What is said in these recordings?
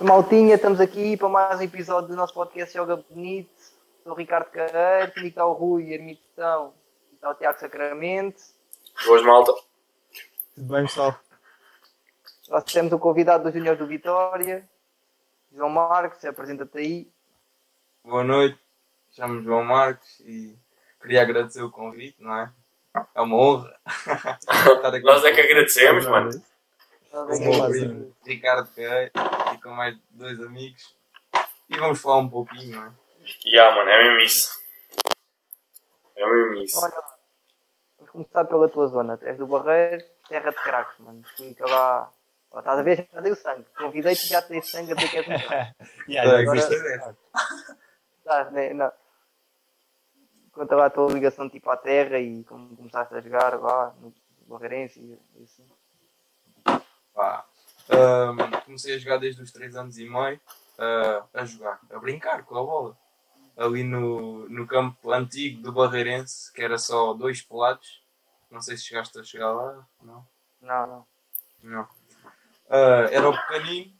Maltinha, estamos aqui para mais um episódio do nosso podcast Joga Bonito. Sou o Ricardo Carreiro, comigo está o Rui Ermitão, está o Tiago Sacramento. Boas, malta. Tudo bem, pessoal? Nós temos o convidado do Júnior do Vitória, João Marcos, apresenta-te aí. Boa noite, chamo-me João Marcos e queria agradecer o convite, não é? É uma honra. Nós é que agradecemos, mano. Nós é que Ricardo Carreiro e com mais dois amigos. E vamos falar um pouquinho, não é? Ya, mano, é mesmo isso. É mesmo isso. Olha, vamos começar pela tua zona. Tu és do Barreiro, terra de craques, mano. Fica lá. Ó, estás a ver? Já dei o sangue. Convidei-te já te dei sangue a dizer que és um craque. Yeah, É, agora-. Tá, né, não. Conta lá a tua ligação tipo à terra e como começaste a jogar lá no Barreirense e assim. Pá. Comecei a jogar desde os 3 anos e meio ah, a jogar, a brincar com a bola. Ali no, no campo antigo do Barreirense, que era só dois pelados. Não sei se chegaste a chegar lá. Não. Não, não. Não. Ah, era o pequenino,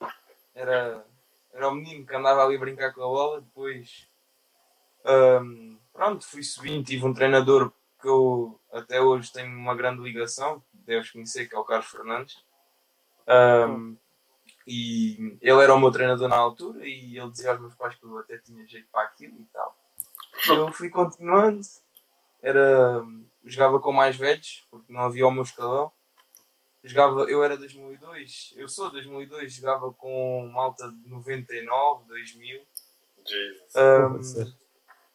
era, era o menino que andava ali a brincar com a bola. Depois, ahm, pronto, fui subindo. Tive um treinador que eu até hoje tenho uma grande ligação, deves conhecer, que é o Carlos Fernandes. Ahm, e ele era o meu treinador na altura e ele dizia aos meus pais que eu até tinha jeito para aquilo e tal. Eu fui continuando, era, jogava com mais velhos, porque não havia o meu escalão jogava, eu era 2002, eu sou 2002, jogava com malta de 99, 2000. Jesus.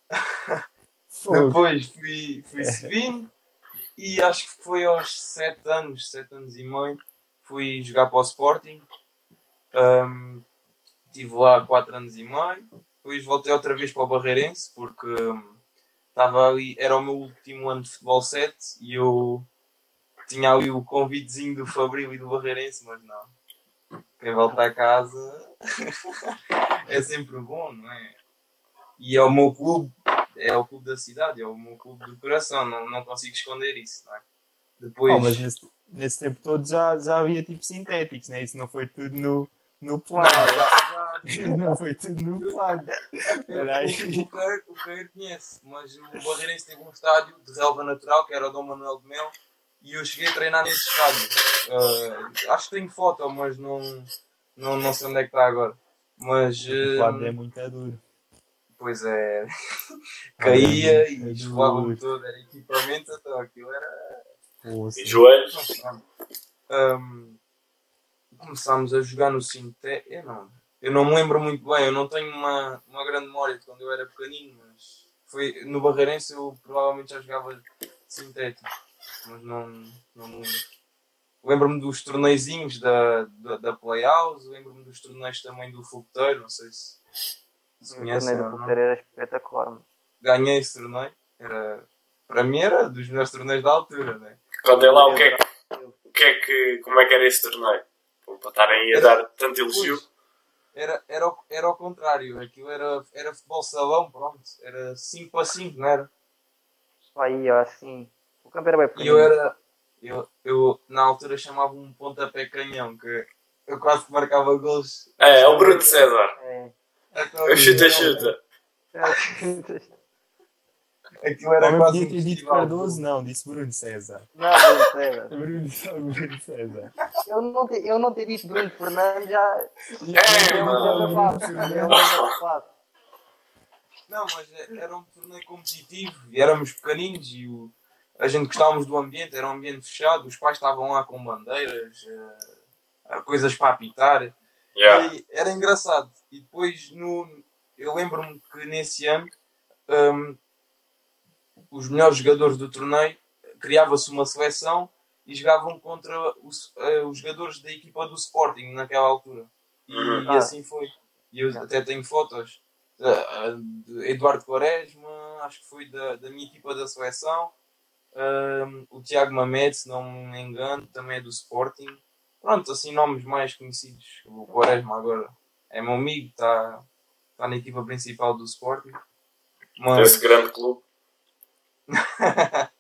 Fogo. depois fui, fui subindo e acho que foi aos 7 anos, 7 anos e meio, fui jogar para o Sporting. Ahm, Estive lá 4 anos e meio, depois voltei outra vez para o Barreirense porque estava ali, era o meu último ano de futebol 7 e eu tinha ali o convitezinho do Fabril e do Barreirense, mas não. Quem volta a casa é sempre bom, não é? E é o meu clube, é o clube da cidade, é o meu clube do coração, não, não consigo esconder isso, não é? Depois, Oh, mas nesse, nesse tempo todo já, já havia tipo sintéticos, né? Isso não foi tudo no, no plano. não foi tudo no plano. O Cair, o Cair conhece, mas o Barreirense teve um estádio de relva natural, que era o Dom Manuel de Mel, e eu cheguei a treinar nesse estádio. Ah, acho que tenho foto, mas não, não, não sei onde é que está agora. Mas, O ah, plano é muito duro. pois é, caía É e duro. esfolava-me todo, era equipamento, então aquilo era E joelhos? Ahm, começámos a jogar no Sinté. Eu não, eu não me lembro muito bem, eu não tenho uma, uma grande memória de quando eu era pequenino, mas foi no Barreirense eu provavelmente já jogava sintético, mas não, não me lembro. Lembro-me dos torneizinhos da, da, da Playhouse, lembro-me dos torneios também do Fogoteiro, não sei se, se O conhecem torneio ou do era espetacular. Ganhei esse torneio, era, para mim era dos melhores torneios da altura, né? Contem lá o que é que, o que é que, como é que era esse torneio. Para estarem aí a dar tanto elogio. Era, era, o- era ao contrário, aquilo era, era futebol salão, pronto, era 5 para 5, não era? Aí, ó, assim. O campo era bem E pequenino. eu era, eu, eu na altura chamava um pontapé canhão, que eu quase que marcava gols. É, é o Bruno César. É. Aquilo Eu chuta, chuta. Aquilo era Não quase podia um ter dito festival. Cardoso, não, disse Bruno César. Não, Bruno César. Bruno, Bruno César. Eu não, te, eu não ter dito Bruno Fernandes já. É, é um mano. É um. Não, mas é- era um torneio competitivo e éramos pequeninos e o, a gente gostávamos do ambiente, era um ambiente fechado, os pais estavam lá com bandeiras, eh, coisas para apitar. Yeah. E era engraçado. E depois, no, eu lembro-me que nesse ano, hum, os melhores jogadores do torneio criava-se uma seleção e jogavam contra os, eh, os jogadores da equipa do Sporting naquela altura. E, Uhum. e Ah. assim foi. E eu até tenho fotos eh, de Eduardo Quaresma, acho que foi da, da minha equipa da seleção. Hum, o Tiago Mamed, se não me engano, também é do Sporting. Pronto, assim, nomes mais conhecidos. O Quaresma agora é meu amigo, está tá na equipa principal do Sporting. Mas, Desse grande clube.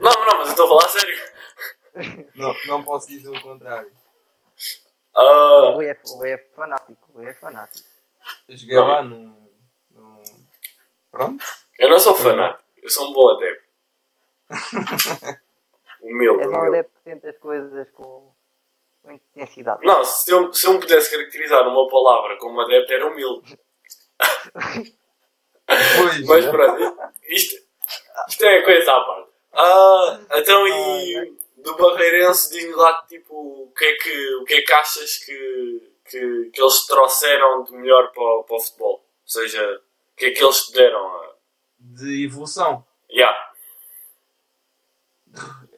Não, não, mas eu estou a falar a sério. não, não posso dizer o contrário. O Ah, Rui é, o é fanático. O Rui é fanático. Eu joguei lá no, no. Pronto. eu não sou fanático, eu sou um bom adepto. Humilde, És um adepto que tenta as coisas com, com intensidade. Não, se eu, se eu me pudesse caracterizar numa palavra como adepto, era humilde. Depois, Mas pronto, isto, isto é coisa à parte. Ah, então e do Barreirense, diz-me lá tipo, o que é que, o que, é que achas que, que, que eles trouxeram de melhor para, o- para o futebol? Ou seja, o que é que eles te deram? De evolução. Yeah.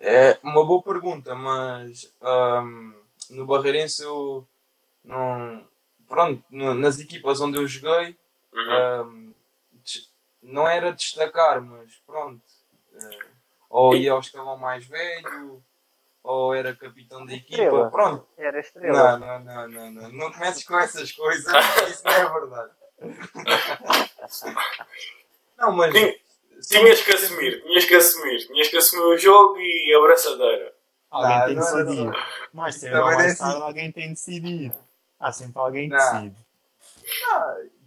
É uma boa pergunta, mas ahm, no Barreirense eu não. Pronto, nas equipas onde eu joguei Uhum. des- não era destacar, mas pronto. eh, ou ia ao escalão mais velho, ou era capitão da equipa. Estrela. Pronto. Era estrela. Não, não, não, não, não. Não comeces com essas coisas, isso não é verdade. Não, mas. Tinha- Tinhas que assumir, tinhas que assumir, tinhas que assumir o jogo e a abraçadeira. Alguém Não, tem era decidir. Mais cedo ou não é mais tarde assim. alguém tem de decidir. Há sempre alguém que decide.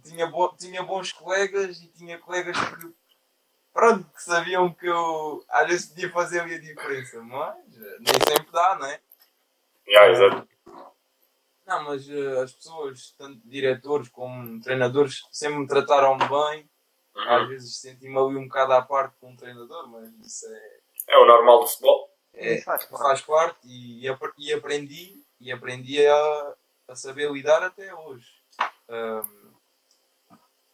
Tinha, bo- tinha bons colegas e tinha colegas que, pronto, que sabiam que eu às vezes podia fazer ali a diferença, mas eh, nem sempre dá, não é? Yeah, exato. Não, mas eh, as pessoas, tanto diretores como treinadores, sempre me trataram bem. Às Uhum. vezes senti-me ali um bocado à parte com um treinador, mas isso é, É o normal do futebol. é- Isso faz parte. faz parte e, e aprendi e aprendi a, a saber lidar até hoje. Ahm,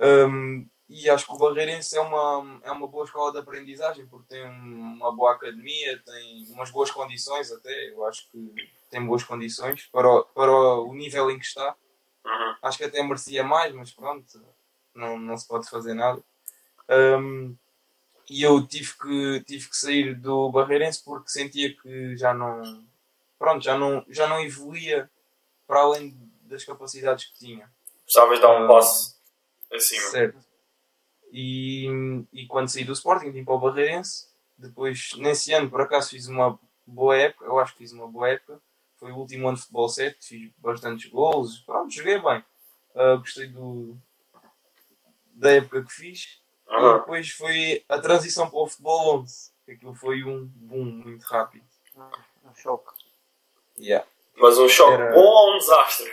ahm, e acho que o Barreirense é uma, é uma boa escola de aprendizagem porque tem uma boa academia, tem umas boas condições até, eu acho que tem boas condições para o, para o nível em que está. Uhum. Acho que até merecia mais, mas pronto, não, não se pode fazer nada. Ahm, e eu tive que, tive que sair do Barreirense porque sentia que já não, pronto, já não, já não evoluía para além das capacidades que tinha. Precisavas dar um passo acima. Certo. E, e quando saí do Sporting, vim para o Barreirense. Depois, nesse ano, por acaso, fiz uma boa época. Eu acho que fiz uma boa época. Foi o último ano de futebol 7. Fiz bastantes gols. Pronto, joguei bem. Ah, gostei do, da época que fiz. E Uhum. depois foi a transição para o futebol 11. que Aquilo foi um boom muito rápido. Um choque. Yeah. Mas um choque Era- bom ou um desastre?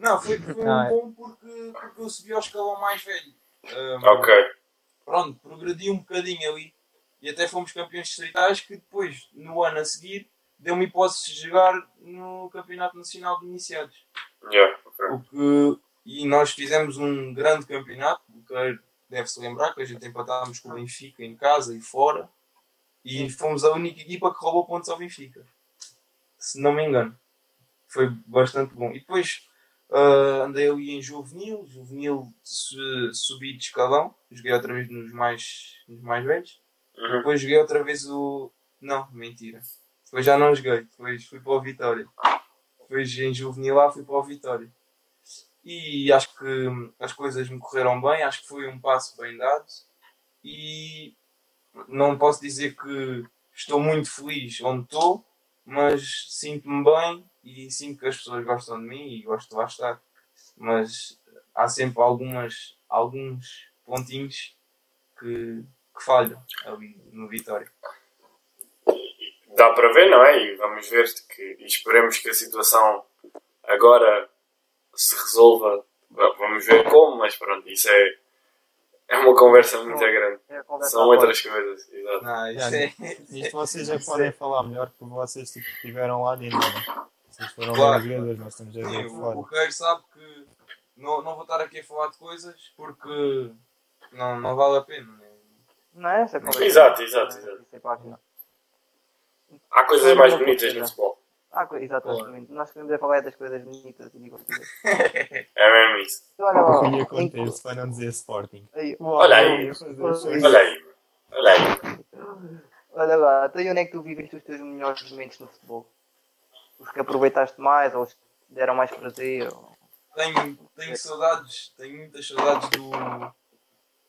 Não, foi, foi um é- bom porque, porque eu subi ao escalão mais velho. Ah, Ok. pronto, progredi um bocadinho ali e até fomos campeões distritais que depois, no ano a seguir, deu-me hipótese de jogar no Campeonato Nacional de Iniciados. Yeah. ok. O que, e nós fizemos um grande campeonato, o que deve-se lembrar que a gente empatámos com o Benfica em casa e fora e fomos a única equipa que roubou pontos ao Benfica. Se não me engano. Foi bastante bom. E depois ah, andei ali em juvenil, juvenil su- subi de escalão, joguei outra vez nos mais, nos mais velhos. Uhum. Depois joguei outra vez o. Não, mentira. Depois já não joguei. Depois fui para o Vitória. Depois em juvenil lá fui para o Vitória. E acho que as coisas me correram bem. Acho que foi um passo bem dado. E não posso dizer que estou muito feliz onde estou, mas sinto-me bem e sinto que as pessoas gostam de mim e gosto de lá estar. Mas há sempre algumas, alguns pontinhos que, que falham ali no Vitória. Dá para ver, não é? E vamos ver que e esperemos que a situação agora se resolva. Vamos ver como, mas pronto, isso é, é uma conversa muito grande. É conversa São outras coisas. Exato. Não, é, Isto vocês já podem falar melhor porque vocês tipo, estiveram lá dentro. Né? Vocês foram Claro. jogadores, nós estamos a ver de o, fora. Queiro sabe que não, não vou estar aqui a falar de coisas porque não, não vale a pena. né? Não é essa a conversa? Exato, exato, exato. É aqui. Há coisas mais bonitas no futebol. Ah, exatamente. Nós queremos é falar das coisas bonitas e divertidas. É mesmo isso. Olha lá. O que em- acontece para não dizer Sporting? aí, Olha aí. Olha aí, olha aí. Olha lá, então onde é que tu viveste os teus melhores momentos no futebol? Os que aproveitaste mais ou os que deram mais prazer? ou- Tenho, tenho saudades, tenho muitas saudades do,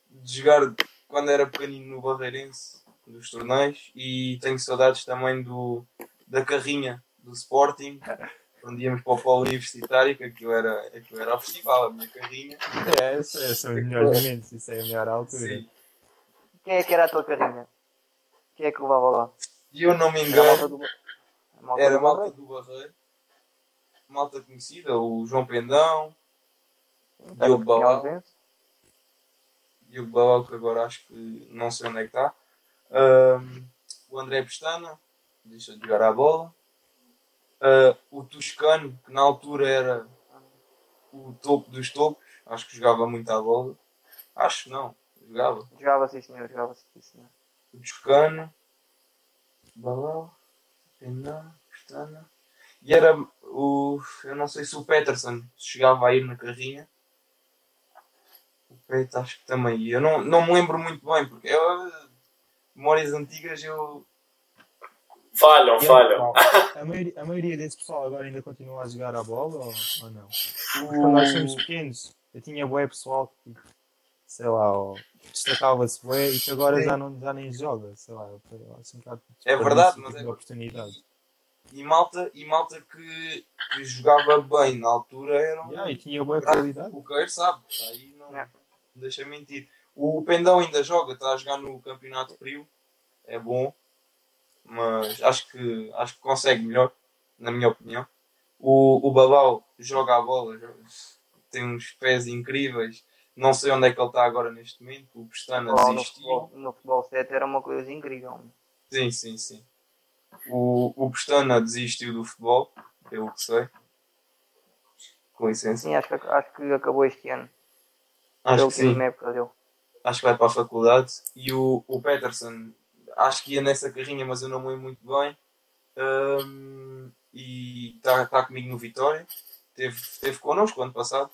de jogar quando era pequenino no Barreirense, dos torneios, e tenho saudades também do, da carrinha do Sporting, quando íamos para o polo universitário, que aquilo era, aquilo era o festival, a minha carrinha. É, esses são os melhores momentos, isso é a melhor altura. Sim. Quem é que era a tua carrinha? Quem é que levava lá? E eu não me Era a malta engano, do. a malta era do malta Barreiro? do Barreiro, malta conhecida, o João Pendão, Era Diogo. Pinhal Diogo Balau, que agora acho que não sei onde é que está. Ahm, o André Pestana, deixa de jogar a bola. Ah, o Toscano, que na altura era o topo dos topos, acho que jogava muito à bola. Acho que não, jogava. Jogava sim senhor, jogava sim senhor. O Toscano, Balau, Pendão, Pestana. E era o. Eu não sei se o Peterson chegava a ir na carrinha. O Pet acho que também ia. Eu não, não me lembro muito bem, porque eu, memórias antigas eu. Falham, falham. A maioria, a maioria desse pessoal agora ainda continua a jogar a bola ou, ou não? Quando nós fomos pequenos, eu tinha bué pessoal que, tipo, sei lá, ou destacava-se bué e que agora Sim. já, não, já nem joga, sei lá. Eu, eu acho um bocado É verdade, mas de é- oportunidade. E malta, e malta que, que jogava bem na altura eram. Yeah, e tinha boa qualidade. O Queiro sabe, tá aí não, não deixa mentir. O Pendão ainda joga, está a jogar no Campeonato Frio, é bom, mas acho que, acho que consegue melhor, na minha opinião. O, o Babau joga a bola, tem uns pés incríveis, não sei onde é que ele está agora neste momento. O Pestana no desistiu. futebol, no futebol 7 era uma coisa incrível. Sim, sim, sim. O, o Pestana desistiu do futebol, pelo que sei. Com licença. Sim, acho que, acho que acabou este ano. Acho a que sim. época dele. acho que vai para a faculdade. E o, o Peterson, acho que ia nessa carrinha, mas eu não me lembro muito bem. Ahm, e está tá comigo no Vitória. Teve, teve connosco ano passado.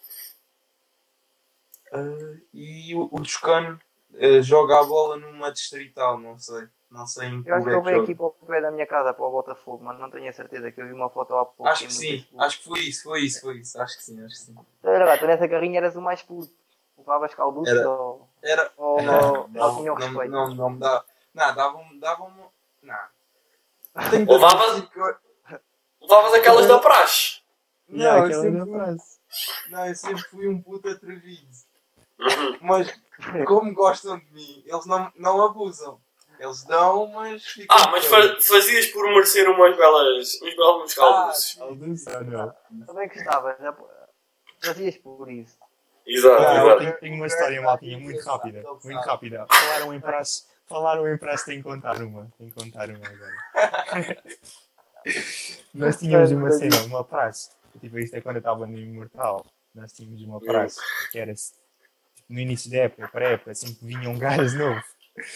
Ah, e o, o Toscano ah, joga a bola numa distrital, não sei. Não sei em que Eu acho que ele veio aqui para o pé da minha casa, para o Botafogo, mas não tenho a certeza que eu vi uma foto há pouco. Acho que sim, Facebook. acho que foi isso, foi isso, foi isso. Acho que sim, acho que sim. Olha lá, tu nessa carrinha eras o mais puto. Levavas calduços Era. ou, Era, ou não, não, não não, respeito? não, não me dá. Não, davam-me. Davam não. Tenho Levavas- dizer que eu- Levavas aquelas da praxe. Não, Yeah, eu sempre da fui- frase. Não, eu sempre fui um puto atrevido. Uhum. Mas como gostam de mim, eles não, não abusam. Eles dão, mas ficam. Ah, mas fa- fazias por merecer umas belas, uns belos caldos. Calduço ou não? Também gostavas, já- fazias por isso. Exato, Ah, eu exato. tenho, tenho uma história maltinha muito rápida. Muito rápida. Falaram em praxe. Falaram em praxe, tenho que contar uma. Tenho que contar uma agora. Nós tínhamos uma cena, uma praxe. Tipo, isto é quando eu estava no Imortal. Nós tínhamos uma praxe que era tipo, no início da época, pré-época, assim que vinha um gajo novo.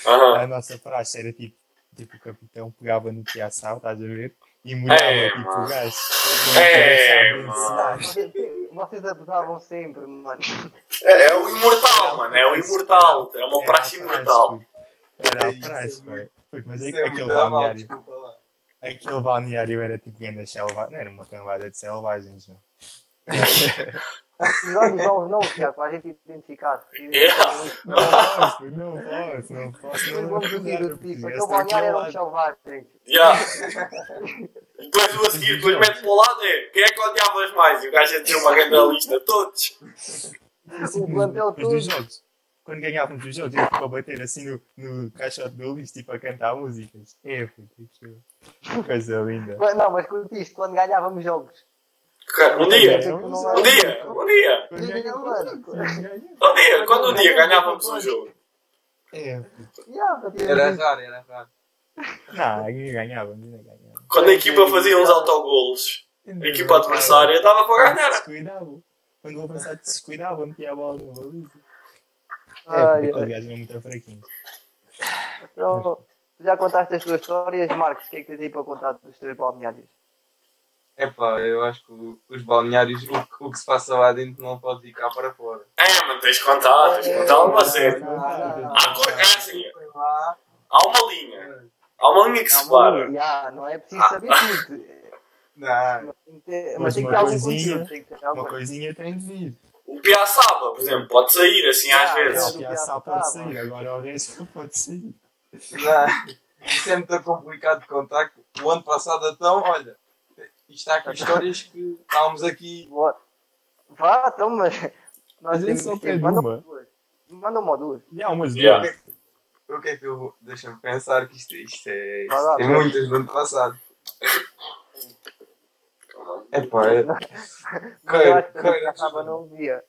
Aham. A nossa praxe era tipo, tipo o capitão pegava no piaçal, estás a ver? E molhava É, tipo mano. o gajo. É, mano. Vocês, abusavam sempre, mano. É, é o imortal, mano. É o imortal. É uma Era praxe a imortal. Era a é praxe, muito- pô. Puto, Mas é Isso que é aquele balneário, desculpa lá. aquele balneário era tipo grande selvagem, não era uma cambada de selvagens, não. Os olhos novos não, Tiago, para a gente identificar. Não posso, não posso, não. Não Não vamos esse Aquele balneário era um selvagem. Yeah. Depois o a seguir, depois mete para o lado é quem é que odiavas mais? E o gajo a dizer uma grande lista, todos. O plantel Depois dos todo. jogos, quando ganhávamos os jogos, eu ficava a bater assim no, no caixote do lixo, tipo a cantar músicas. É, puto, que coisa linda. Não, mas curti isto, quando ganhávamos jogos. Um dia, um dia, um dia, um dia, quando um dia ganhávamos um jogo. É, Era raro, era raro. Não, ganhávamos, ainda ganhávamos. Quando a equipa fazia uns autogolos, a equipa adversária dava para ganhar. Quando o avançado se descuidava, metia a bola na baliza. É, Ai, porque ai. gajo é muito fraquinho. Então, tu já contaste as tuas histórias, Marcos, o que é que tens aí para contar dos teus balneários? Epá, eu acho que os balneários, o, que- o que se passa lá dentro não pode ficar para fora. É, mas tens de contar, tens de contar uma série. Não, não, Há cor- é assim, há uma linha. Há uma linha que Não, separa. não é preciso saber tudo. Não, Mas tem que ter, Mas mas tem que uma ter algum coisinha- conteúdo. Uma alguma coisinha tem de vir. O Piaçaba, por exemplo, pode sair assim às Ah, vezes. O Piaçá pode sair, agora o resto pode sair. não. Isso é muito complicado de contar. O ano passado, então, olha, Isto há aqui histórias que estávamos aqui. Vá, então, mas. Nós temos só tem Manda uma. Manda uma ou duas. E há umas Yeah. duas. O que é que eu vou. Deixa-me pensar que isto, isto é. Isto tem vai. muitas do ano passado. É. Mas eu acho que Queira, a Piaçaba não via.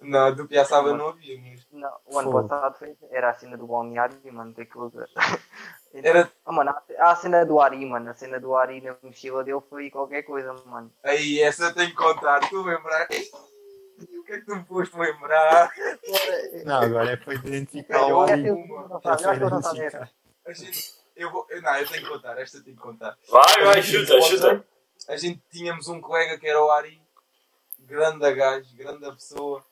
Não, do Piaçaba não havia, mas. Não, o ano Fogo. passado foi, era a cena do balneário, mano, tem que usar. Era. Ah, mano, a, a cena do Ari, mano, a cena do Ari na mochila dele foi qualquer coisa, mano. Aí, essa eu tenho que contar. Tu lembrar. O que é que tu me foste lembrar? Não, agora é para identificar Eu o Ari. eu É eu eu não. Eu vou. eu- Não, eu tenho que contar. Esta eu tenho que contar. Vai, vai, chuta, chuta. A gente tínhamos um colega que era o Ari, grande gajo, grande pessoa,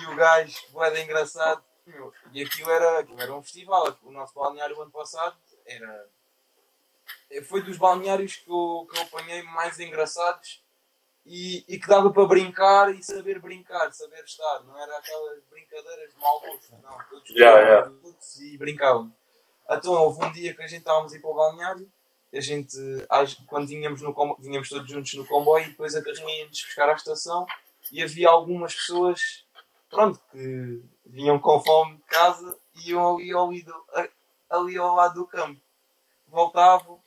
e o gajo, boeda engraçado, meu, e aquilo era, aquilo era um festival, o nosso balneário ano passado era. Foi dos balneários que eu, que eu apanhei mais engraçados e, e que dava para brincar e saber brincar, saber estar, não era aquelas brincadeiras de mau gosto, não, todos Yeah, yeah. todos e brincavam. Então houve um dia que a gente estávamos a ir para o balneário a gente, quando vinhamos, no combo- vinhamos todos juntos no comboio e depois a carrinha ia-nos buscar à estação e havia algumas pessoas, pronto, que vinham com fome de casa e iam ali ao, ali ao lado do campo. Voltavam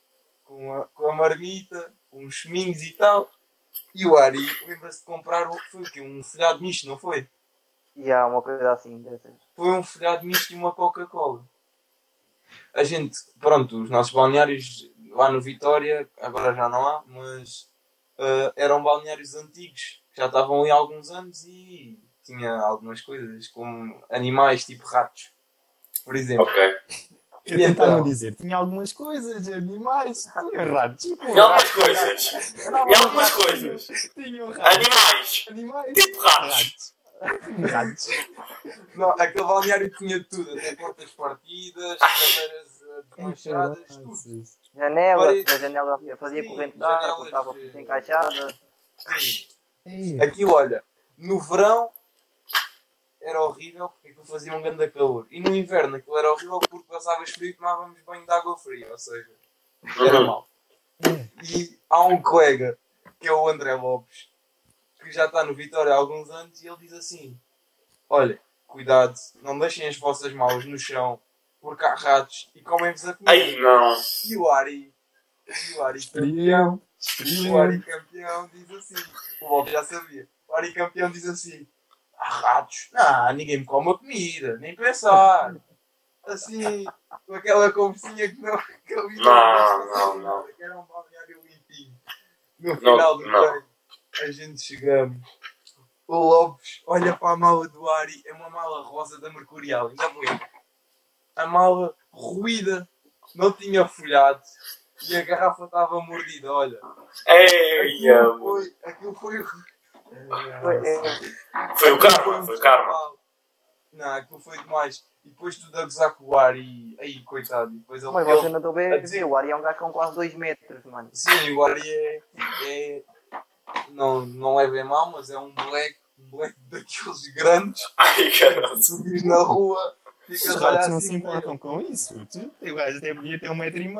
com a, com a marmita, com uns cheminhos e tal. E o Ari lembra-se de comprar o- foi o quê? um folhado misto, não foi? E há uma coisa assim dessas. foi um folhado misto e uma Coca-Cola. A gente, pronto, os nossos balneários lá no Vitória, agora já não há, mas eh, eram balneários antigos, que já estavam ali há alguns anos e tinha algumas coisas, como animais tipo ratos, por exemplo. Ok. Eu E então? dizer, tinha algumas coisas, animais, tinha ratos. E algumas coisas. E algumas coisas. Tinham ratos. Animais. Animais. Tipo ratos. Ratos. Ratos. Não, aquele balneário tinha tudo, até portas partidas, cadeiras eh, desmanchadas, tudo. Janela, Olha, a janela fazia sim, corrente de ar, estava encaixada. Aquilo, olha, no verão era horrível porque aquilo fazia um grande calor. E no inverno aquilo era horrível porque passavas frio e tomávamos banho de água fria, ou seja, era Uhum. mau. E há um colega, que é o André Lopes, que já está no Vitória há alguns anos, e ele diz assim: Olha, cuidado, não deixem as vossas malas no chão, porque há ratos e comem-vos a comida. Ai, não. E o Ari, e o Ari Experião. o Ari campeão diz assim. O Bob já sabia. O Ari campeão diz assim. Há ratos. Não, ninguém me come a comida. Nem pensar. Assim, com aquela conversinha que não... Que eu vi Não, não, não. Que era um balneário limpinho. No Não, final do não. treino, a gente chegamos. O Lopes olha para a mala do Ari. É uma mala rosa da Mercurial. Ainda lembro. A mala ruída. Não tinha folhado. E a garrafa estava mordida, olha. Ei, Aquilo amor. foi, aquilo foi, Foi, é, Foi o karma, foi o karma. Não, aquilo foi demais. E depois tudo a gozar com o ar e. Aí, coitado. E depois ele. mas ele- você não estou bem a ver, o Ari é um gajo com quase 2 metros, mano. Sim, o Ari é. é não, não é bem mau, mas é um moleque, um moleque daqueles grandes. Ai, caramba. Subir na rua, Os ratos não assim. se importam com isso. Tu, o gajo até podia ter um metro e meio.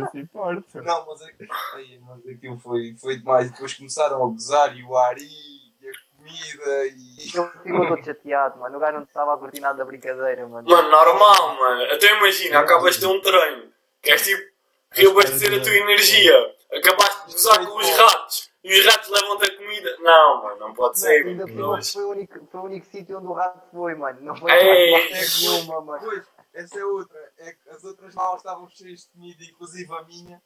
Não se importa. Não, mas, aqu- aí, mas aquilo foi, foi demais. Depois começaram a gozar e o Ari e a comida e. Ele ficou todo chateado, mano. O gajo não estava a curtir nada da brincadeira, mano. Mano, normal, mano. Até imagina, acabas de ter um treino. Queres tipo reabastecer a tua energia. Acabaste de gozar com os ratos. E os ratos levam-te a comida. Não, mano, não pode ser. Ainda Não. foi o único, foi o único sítio onde o rato foi, mano. Não foi parte nenhuma, mano. Pois, essa é outra. É que as outras malas estavam cheias de comida, inclusive a minha.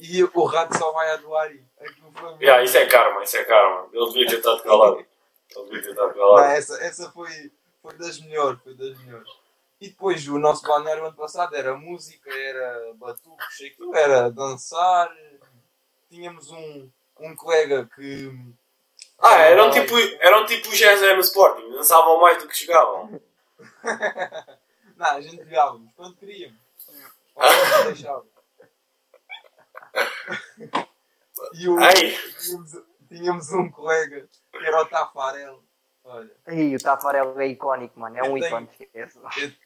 E o rato só vai a do Ari. Aquilo foi Yeah, isso é karma, isso é karma. Ele devia ter estado calado. Ele devia ter estado Não, calado. essa, essa foi, foi das melhores, foi das melhores. E depois o nosso balneário ano passado era música, era batucos, aquilo era dançar. Tínhamos um, um colega que. Ah, eram tipo, eram tipo os Jazz no Sporting. Dançavam mais do que chegavam. Não, a gente jogávamos quando queríamos. Ou quando. E o, tínhamos, tínhamos um colega que era o Tafarel. Olha, Ih, o Tafarel é icónico, mano. É um Eu tenho- ícone, esquece. ele,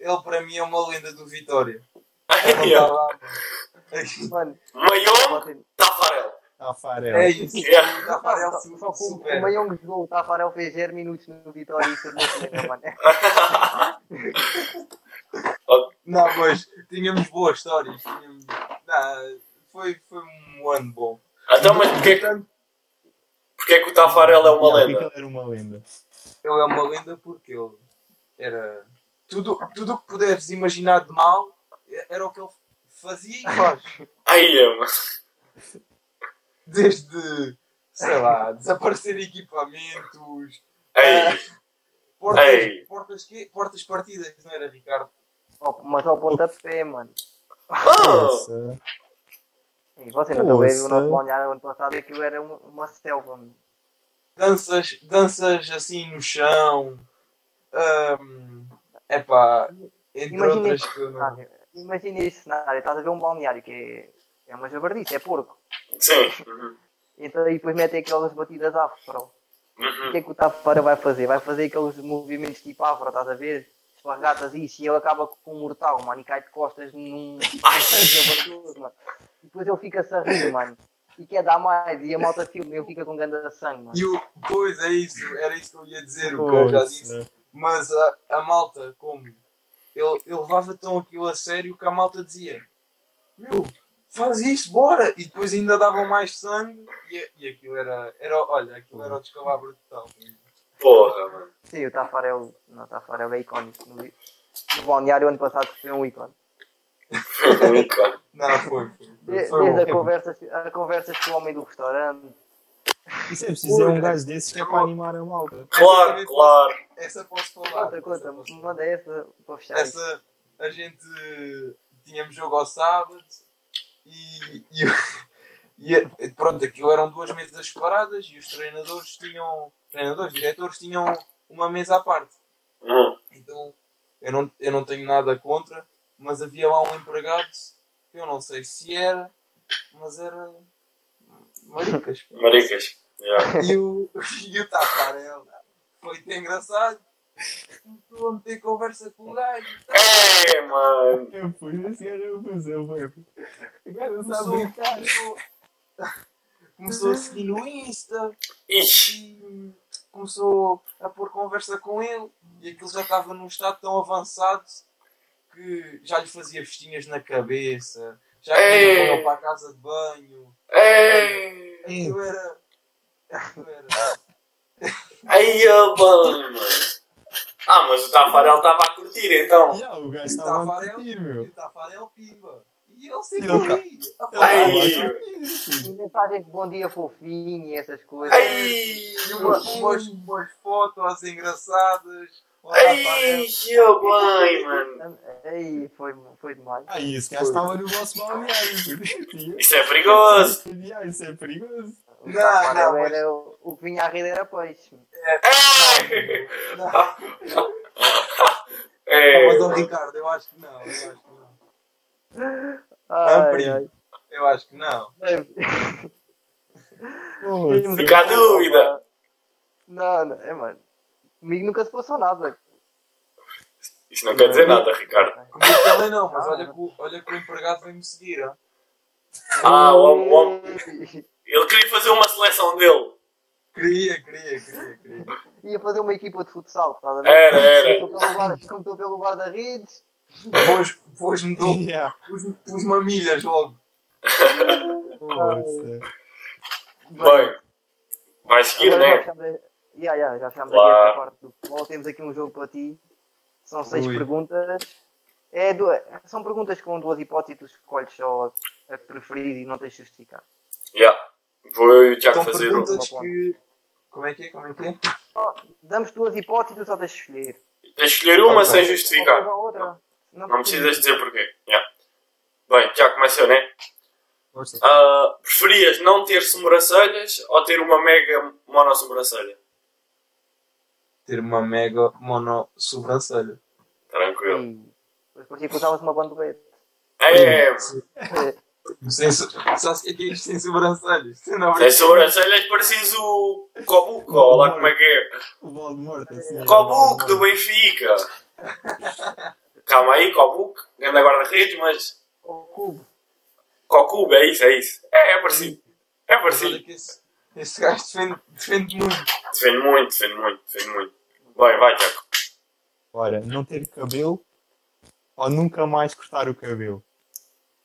ele para mim é uma lenda do Vitória. Ó. Mano, Maiong, você- Tafarel. Tafarel. É isso. Yeah. Tafarel o- super. o Mayong jogou, o Tafarel fez 0 minutos no Vitória e tornou plena, mano. Não, mas tínhamos boas histórias. Tínhamos... Não, foi, foi um ano bom. Então, mas porquê, que- porquê que o Tafarel é uma lenda? ele era uma lenda. Ele é uma lenda porque ele era. Tudo tudo o que puderes imaginar de mal era o que ele fazia e faz. Ai, mano. Desde, sei lá, desaparecer equipamentos, Ai, portas, Ei. portas, quê? portas partidas, não era, Ricardo? Ó, Mas ao pontapé, mano. Ah, Nossa. E você não a ver o nosso balneário ano passado, aquilo era uma, uma selva, mano. Danças, danças assim no chão. Um, epá, entre Imagina outras que eu não. Imagina este cenário, estás a ver um balneário que é, é uma jabardice, é porco. sim. Uhum. Então aí depois metem aquelas batidas afro. O Uhum. que é que o Tafara vai fazer? Vai fazer aqueles movimentos tipo afro, estás a ver? Espargatas isso e ele acaba com um mortal, mano, e cai de costas num. Ai. jabardoso, mano. E depois ele fica-se a rir, mano. E quer dar mais, e a malta filma, ele fica com ganda de sangue, mano. E o, pois é isso, era isso que eu ia dizer, o que eu já disse. Mas a, a malta, como ele, ele levava tão aquilo a sério que a malta dizia: Meu, faz isso, bora! E depois ainda davam mais sangue e, e aquilo era, era, olha, aquilo era o descalabro total. Porra, mano. Sim, o Tafarel, não, o Tafarel é icónico. No, no balneário ano passado foi um ícone. Um ícone. Não, foi. foi, De- foi Desde a bom. conversas, a conversas com o homem do restaurante. Isso é preciso é um gajo desses que é para animar a malta. Claro, claro. Essa posso falar. Conta, conta, manda essa para fechar. Essa, a gente tínhamos jogo ao sábado e, e, e pronto, aquilo eram duas mesas separadas e os treinadores tinham, treinadores, diretores tinham uma mesa à parte. Então eu não, eu não tenho nada contra, mas havia lá um empregado que eu não sei se era, mas era maricas. Maricas. Yeah. E o, e o Tafarel foi até engraçado. Começou a meter conversa com o gajo. É, mano. Eu fui, esse gajo a fazer, foi. O Começou, brincar. começou, começou a seguir no Insta Ixi. e começou a pôr conversa com ele e aquilo já estava num estado tão avançado que já lhe fazia festinhas na cabeça, já Ei. queria ele para a casa de banho. É. Aquilo era. Aquilo era. Ai, ó, mano. Ah, mas o Tafarel estava a curtir, então. Já, o gajo E o estava a Tafarel- curtir, e meu. o Tafarel pimba. E ele sempre Ele- ri. E mensagens de bom dia fofinho e essas coisas. Ai. E uma, umas, umas fotos engraçadas. Que bem, mano. Aí foi, foi demais. Ah, esse gajo estava no vosso balneário. Isso é perigoso. Isso é perigoso. O Não, não, mas- era o, o que vinha à rede era peixe. É. Não, É. mas o Ricardo, eu acho que não. Eu acho que não. Ai, ai. Eu acho que não. Poxa. Fica a dúvida. Não, não, é mano. Comigo nunca se passou nada. Isso não quer dizer nada, Ricardo. Comigo também não, mas olha que, o- olha que o empregado veio-me seguir. ó. Ah, o homem, o homem. Ele queria fazer uma seleção dele. Queria, queria, queria, queria. Ia fazer uma equipa de futsal, estás a ver? Era, era. Começou pelo guarda-redes. Pôs- Pôs-me do- Yeah. pôs-me- pôs-me a milhas logo. Bem, vai seguir, Agora né? A- Yeah, yeah, já fechamos aqui esta parte do futebol. Temos aqui um jogo para ti. São seis Ui. perguntas. É du- São perguntas com duas hipóteses. Tu escolhes só a que preferir e não tens de justificar. Yeah. Vou eu e o Tiago São fazer perguntas que. Como é que é? Como é que é? Damos duas hipóteses, só tens de escolher. Tens de escolher uma sem justificar. ou outra. Não precisas dizer porquê. Yeah. Bem, já começou, né? Ah, preferias não ter sobrancelhas ou ter uma mega monossobrancelha? Ter uma mega mono sobrancelha. Tranquilo. Sim. Depois parecia que usavas uma bandolete. É, É, Sem, sabes que é que é isto sem sobrancelhas? Sem sem sobrancelhas parecias o Cobuco, ou lá como é que é? O Voldemort, assim. Cobuco do Benfica. Calma aí, Cobuco, grande guarda-redes, mas cubo. Cocube, é isso, é isso. É, é parecido. É Mas olha parecido. Esse gajo defende, defende muito. Defende muito, defende muito, defende muito. Vai, vai, Tiago. Ora, não ter cabelo ou nunca mais cortar o cabelo?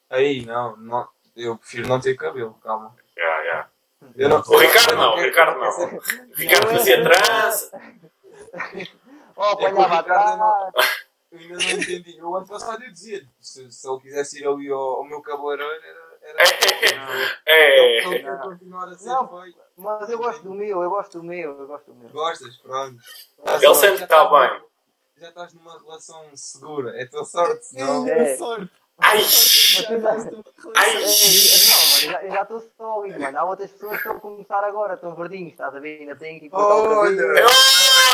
Aí, não, não, eu prefiro não ter cabelo, calma. Já, já. Eu não, O Ricardo não, o Ricardo não. O Ricardo fazia trança. Oh, É que o apanhava Ricardo não- atrás. Eu ainda não entendi. Eu ano passado eu dizia, se, se ele quisesse ir ali ao, ao meu cabeleireiro, era. É. Ser Não. feio. Mas eu gosto do meu, eu gosto do meu, eu gosto do meu. Gostas? Pronto. Ele sempre está bem. Já estás numa relação segura. É tua sorte, senão. É. sorte. Ai! Mas tu já- Ai! É, não, mas já- eu já estou sólido, mano. Há outras pessoas que estão a começar agora, estão verdinhos, estás a ver? Ainda têm que cortar o Olha!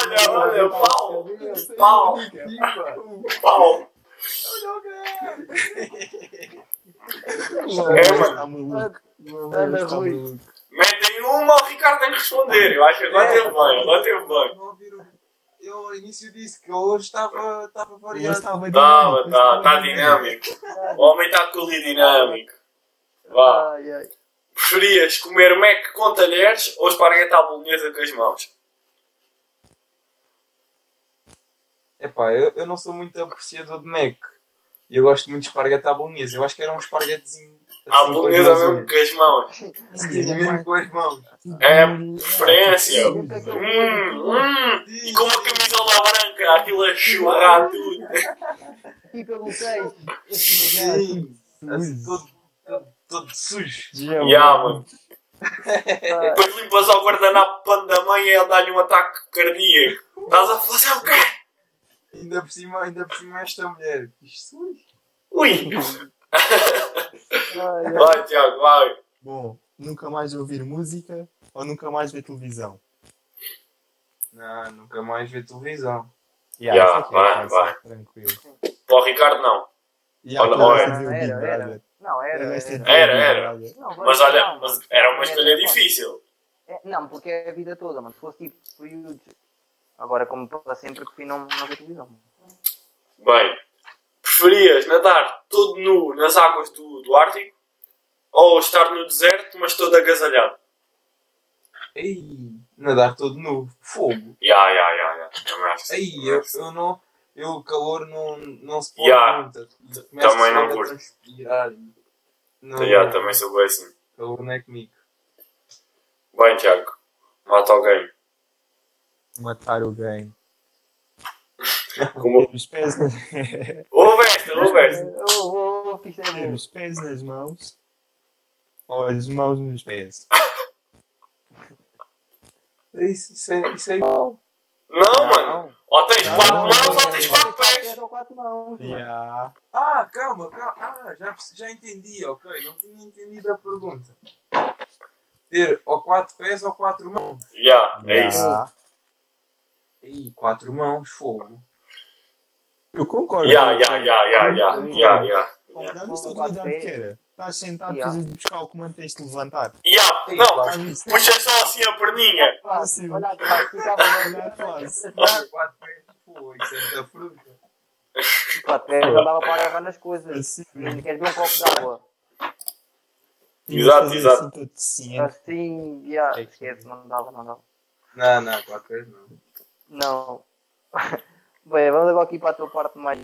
Olha, olha, pau! Pau! Pau! É, mano. Está Está Rui. Metem uma, o Ricardo tem que responder. Eu acho que teve bem, agora teve bem. Ouviram? Eu ao início disse que hoje estava, variado. estava Tá, dinâmico, tá, tá estava dinâmico. O homem está dinâmico. Vá. Ai, ai. Preferias comer Mac com talheres ou esparguete à bolonhesa com as mãos? Epá, eu, eu não sou muito apreciador de Mac. E eu gosto muito de esparguete à bolonhesa. Eu acho que era um esparguetezinho. Assim, com bolonhesa mesmo com as mãos. Sim, mesmo com as mãos. É preferência. O é Hum, hum. E com uma camisola branca, aquilo a churrar tudo. Fica no queijo. Sim. Assim, todo, todo, todo sujo. Ya, mano. Depois limpas ao guardanapo pano da mãe e ele dá-lhe um ataque cardíaco. Estás a fazer o quê? Ainda por cima, ainda por cima esta mulher. Isto ui. Ui! Ai, ai. Vai, Tiago, vai. Bom, nunca mais ouvir música ou nunca mais ver televisão? Não, nunca mais ver televisão. Ya, isso aqui é vai, fácil, vai. Tranquilo. Para o Ricardo, não. Ya, Olha, Big Era, era. Brother. Não, era. Era. Era, era. Brother. Não, Mas olha, não, mas era uma escolha Era- difícil. É, não, porque é a vida toda, mano. Se fosse tipo períodos. Agora, como para sempre, prefiro não, não ver televisão. Bem, preferias nadar todo nu nas águas do, do Ártico ou estar no deserto, mas todo agasalhado? Ei, nadar todo nu. Fogo. Ya, ya, ya, ya. Ei, eu, eu não. Eu o calor não, não se pode Ya, muito. Também não curto. transpirar e- Não, Ya, também sou bem assim. Calor não é comigo. Bem, Tiago, mata alguém. Matar o game. Como... Os pés, na... Ouve esta, ouve esta. Eu vou, os pés nas mãos ou as mãos nos pés. Isso, isso é, isso é igual. Não, mano. Ou tens Não, quatro mãos ou tens quatro pés. Quatro ou quatro mãos. Ya. Ah, calma, calma. Ah, já, já entendi, ok. Não tinha entendido a pergunta. Ter ou quatro pés ou quatro mãos. Ya, é Ya. isso. Ih, quatro mãos, fogo. Eu concordo. Ya, ya, ya, ya, ya, ya, ya. Já viste a Com quatro utilidade pés. que era? Estás sentado, Ya. precisas buscar o comando, tens de levantar. Ya, Ei, não, claro. Puxa só assim a perninha. Fácil. Olha atrás, ficava Olha atrás. Ah, quatro pés, pô, isso é muita fruta. Quatro pés não dava para agarrar nas coisas. Assim, queres ver um copo de água. Exato, exato. Assim. Assim, já, É que- esquece, não dava, não dava. Não, não, quatro pés não. Não. Bem, vamos agora aqui para a tua parte mais,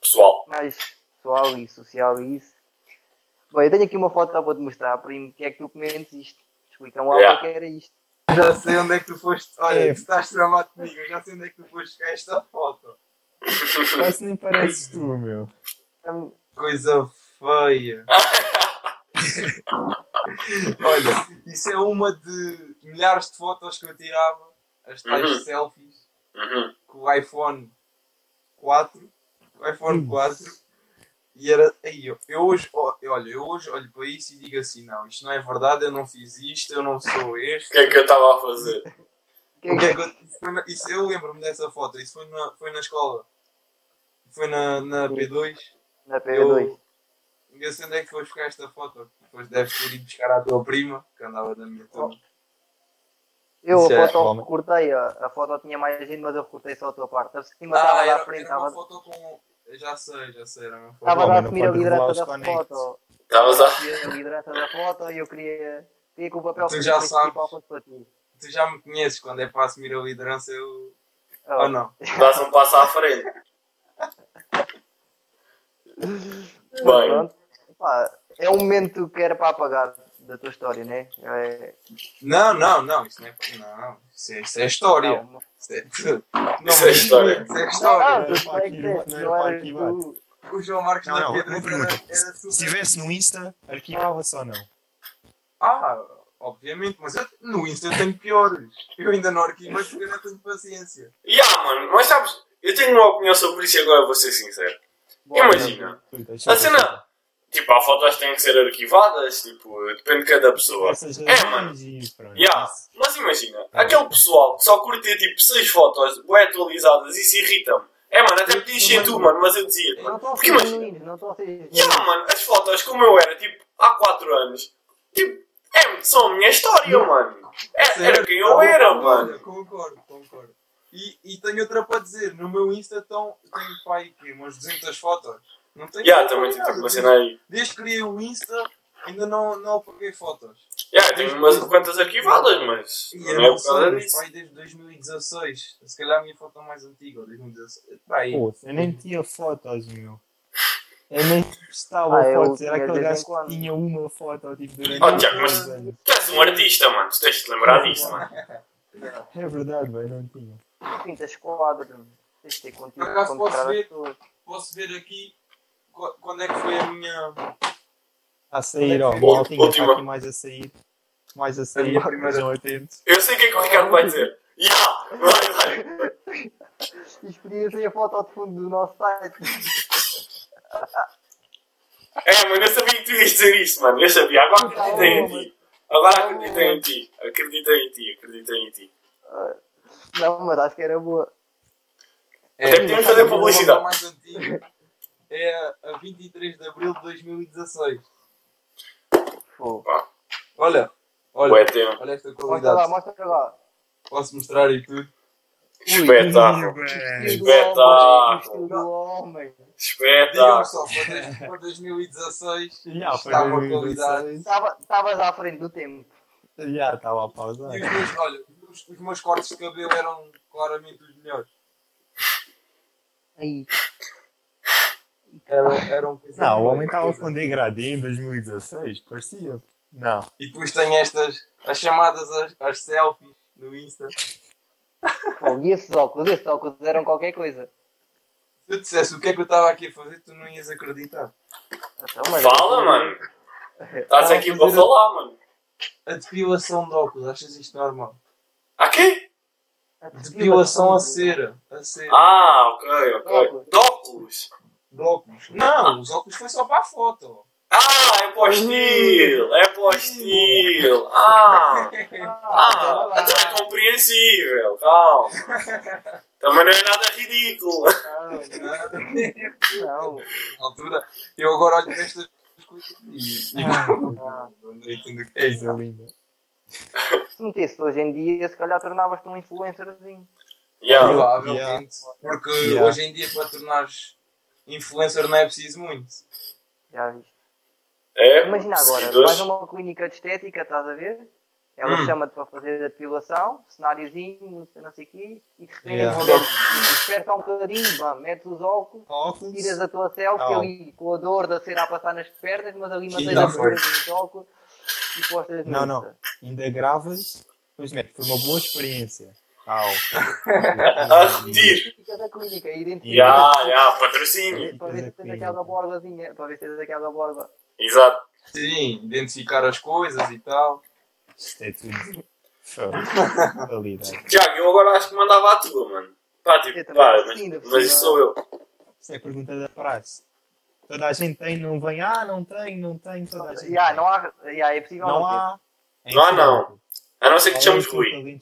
Pessoal, mais pessoal e social e isso. Bem, eu tenho aqui uma foto para te mostrar, primo, que é que tu comentes isto. Explica-me lá Yeah. o que que era isto. Já sei onde é que tu foste. Olha, É. estás tramado comigo, eu já sei onde é que tu foste buscar esta foto. Quase nem pareces tu, meu. Coisa feia. Olha, isso é uma de milhares de fotos que eu tirava, as tais Uhum. selfies, Uhum. com o iPhone 4. O iPhone Hum. 4. E era. Aí, eu, eu hoje, olha, eu hoje olho para isso e digo assim: não, isto não é verdade, eu não fiz isto, eu não sou o este. que é que eu estava a fazer? O é que eu, isso eu lembro-me dessa foto, isso foi na, foi na escola. Foi na, na P2. Na P2. Eu, eu sei onde é que foste buscar esta foto. Depois deves ter ido buscar à tua prima, que andava na minha turma. Eu Isso é a foto homem. recortei, a, a foto tinha mais gente, mas eu recortei só a tua parte. A cima estava Ah, lá à frente, era uma estava. foto com. já sei, já sei. Era uma foto. Estava a assumir a liderança da conectos. foto. Estavas a. Assumir a liderança da foto e eu queria, queria que o papel Tu já sabes. fosse para ti. Tu já me conheces, quando é para assumir a liderança, eu. Oh. Ou não? Dás um passo à frente. Bem. Pá, é um momento que era para apagar da tua história, né? É, Não, não, não. Isso não é. Não, isso é, isso é história. não, Isso é, Isso é história. Isso é não, história. não, Não não não tu. O João Marcos Não, da não, Pedra uma pergunta. era, era Se estivesse no Insta, arquivava-se ou não? Ah, obviamente, mas eu, no Insta eu tenho piores. Eu ainda não arquivo, mas porque eu não tenho paciência. Ya, mano, mas sabes, eu tenho uma opinião sobre isso e agora vou ser sincero. Imagina, Ui, deixa a cena. Tipo, há fotos que têm que ser arquivadas, tipo, depende de cada pessoa. É, mano. Isso. mas imagina, aquele pessoal que só curte tipo 6 fotos bem atualizadas, isso irrita-me. É, mano, até podias ser tu, mano, mas eu dizia, mano. Porque imagina, não estou a ser genuínos. mano, as fotos como eu era, tipo, há 4 anos, tipo, é, são a minha história, mano. É, era quem eu era, mano. Concordo, concordo. E, e tenho outra para dizer. No meu Insta estão, tenho pai aqui, umas 200 fotos. Não tenho foto também tipo uma cena aí. Desde que criei o Insta, ainda não, não apaguei fotos. Ya, tenho umas quantas arquivadas, mas E não eu é não por causa sei, disso. pai desde 2016. Se calhar a minha foto é mais antiga, ou 2016. Pá, aí. Pô, eu nem tinha fotos, meu. Eu nem postava Ah, eu fotos. Era tinha aquele gajo que tinha uma foto tipo, durante Oh, Tiago, mas- anos. Tu és um artista, mano, tu tens de te lembrar disso, mano. É verdade, velho, não tinha. Pintas quadros, tens de ter conteúdo Por acaso posso ver? Posso ver aqui qu- quando é que foi a minha. A sair, ó, Última. maltinha está aqui mais a sair. Mais a sair, primeira- estejam atentos. Eu sei o que é que o Ricardo vai dizer. Ya, vai, vai. Experiência a foto de fundo do nosso site. É, mano, eu sabia que tu ias dizer isso, mano. Eu sabia. Agora acreditei em ti. Agora acreditei em ti. Acreditei em ti, acreditei em ti. Não, mas acho que era boa. Até podíamos fazer publicidade. A é a 23 de abril de 2016. Fogo. Olha, Ué, olha, tempo. olha esta Mostra lá, qualidade. mostra lá. Posso mostrar aí tudo? Espetáculo. Espetáculo. Espetáculo. só, para para 2016 Já, foi está uma 2016. qualidade. Estava- Estavas à frente do tempo. Já, estava a pausar. E os meus, olha, os, os meus cortes de cabelo eram claramente os melhores. Aí. Eram, eram Não, o homem estava com degradê em 2016, parecia. Não. E depois tem estas, as chamadas as, as selfies no Insta. Fogo, e esses óculos? Esses óculos eram qualquer coisa. Se eu dissesse o que é que eu estava aqui a fazer, tu não ias acreditar. Então, mas- Fala, mano. Estás aqui para falar, mano. A depilação de óculos, achas isto normal? A quê? Depilação a cera. A cera. Ah, ok, ok. De óculos. De óculos. Não, os óculos foi só para a foto. Ah, é para o estilo. É para o estilo. Ah. Ah, até é compreensível, calma. Também não é nada ridículo. Não, não. Altura, eu agora olho para estas coisas e. e Ah, não entendo o que é isso. Se metesse hoje em dia, se calhar tornavas-te um influencerzinho. Yeah. Provavelmente. Porque Yeah. hoje em dia, para tornares influencer, não é preciso muito. Já viste? É? Imagina agora, seguidores. vais a uma clínica de estética, estás a ver? Ela Hum. chama-te para fazer a depilação, cenáriozinho, não sei o quê, e de repente Yeah. esperta um bocadinho, vá, metes os óculos, Óculos. tiras a tua selfie Oh. ali com a dor da cera a passar nas pernas, mas ali mantens a cor dos óculos e postas Não, não. Ainda gravas, depois mete, foi uma boa experiência. A repetir. Da clínica, identifica. Já, já, patrocínio. Para ver se tens aquela borbazinha, para ver se tens aquela borba. Exato. Sim, identificar as coisas e tal. Isto é tudo. Tiago, eu agora acho que mandava a tua, mano. Pá, tipo, acho mas, mas isso sou eu. Isso é a pergunta da praxe. Toda a gente tem, não vem, ah, não tem, não tem, toda a gente. Tem. não há, já, é possível Não não há. É Não há, não. A não ser que te é chames Rui.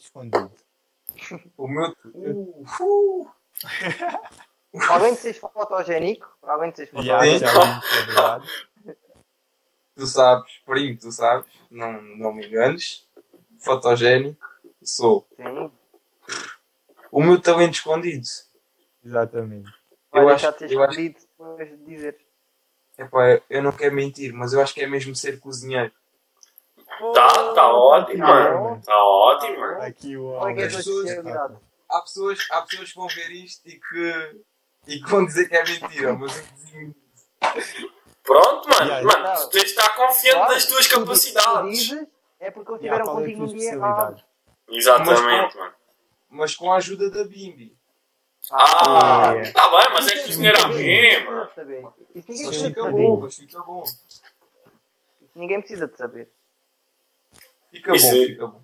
Escondido? O meu. Uh, uh. Alguém de fotogénico, alguém de Já, fotogénico, que. Tu sabes, primo, tu sabes, não, não me enganes. Fotogénico, sou. sim. O meu talento escondido. Exatamente. Eu acho- de ser eu acho- depois de dizer. Epá, eu não quero mentir, mas eu acho que é mesmo ser cozinheiro. Tá, tá ótimo, Tá mano. Tá ótimo, mano. Aqui o é que é As pessoas-? Há pessoas, há pessoas que vão ver isto e que, e que vão dizer que é mentira, mas. Pronto, mano. Yeah, Mano, yeah. tu tens de estar confiante Claro, das tuas tu- tu capacidades. dizes, É porque eles Yeah, tiveram qual é a contigo num dia especialidade? errado. Exatamente, mano. Mas com a ajuda da Bimbi. Ah, yeah. tá bem, mas é cozinheiro a mim, mano. Isso ninguém Mas fica saber. bom, mas fica bom. Ninguém precisa de saber. Fica Isso bom, aí. fica bom.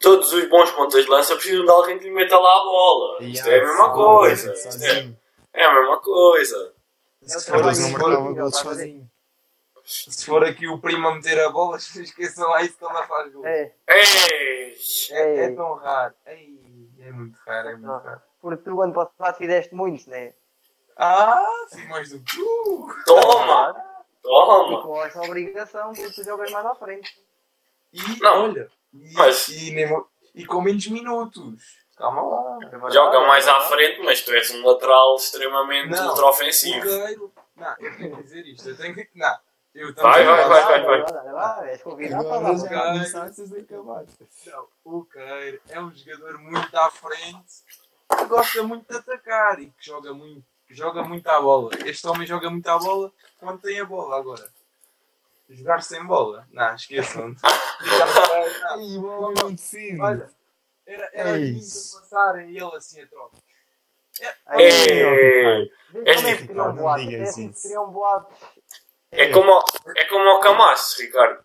Todos os bons pontos de lança precisam de alguém que lhe meta lá a bola. Isto é a mesma coisa. Isto é, é a mesma coisa. É Se não a ver? sozinho. Se for aqui o primo a meter a bola, esqueçam lá isso que ele não faz gol. É, É, é, tão raro. Ei, é muito raro, é muito raro. porque tu ano passado fizeste muitos, né? Ah, sim, mais do que tu. Toma! E Toma! com essa obrigação, porque tu jogas mais à frente. E, Não, olha, e, mas- e, nem- e com menos minutos. Calma lá. É verdade, Joga mais é à frente, mas tu és um lateral extremamente Não. ultra-ofensivo. Queiro. Não, eu tenho que dizer isto. Eu tenho que. Não. Eu Vai, vai, vai, vai, vai. vai, vai. És convidado para Agora lá. já vai. Não, o Queiro é um jogador muito à frente que gosta muito de atacar e que joga muito, que joga muito à bola. Este homem joga muito à bola quando tem a bola agora. Jogar sem bola? Não, esqueçam. Ai, o homem não defende. Olha, era, era É isso. a passarem e ele assim a troca. É difícil, não digas É assim que isso. criam boatos. É como, é como o Camacho, Ricardo.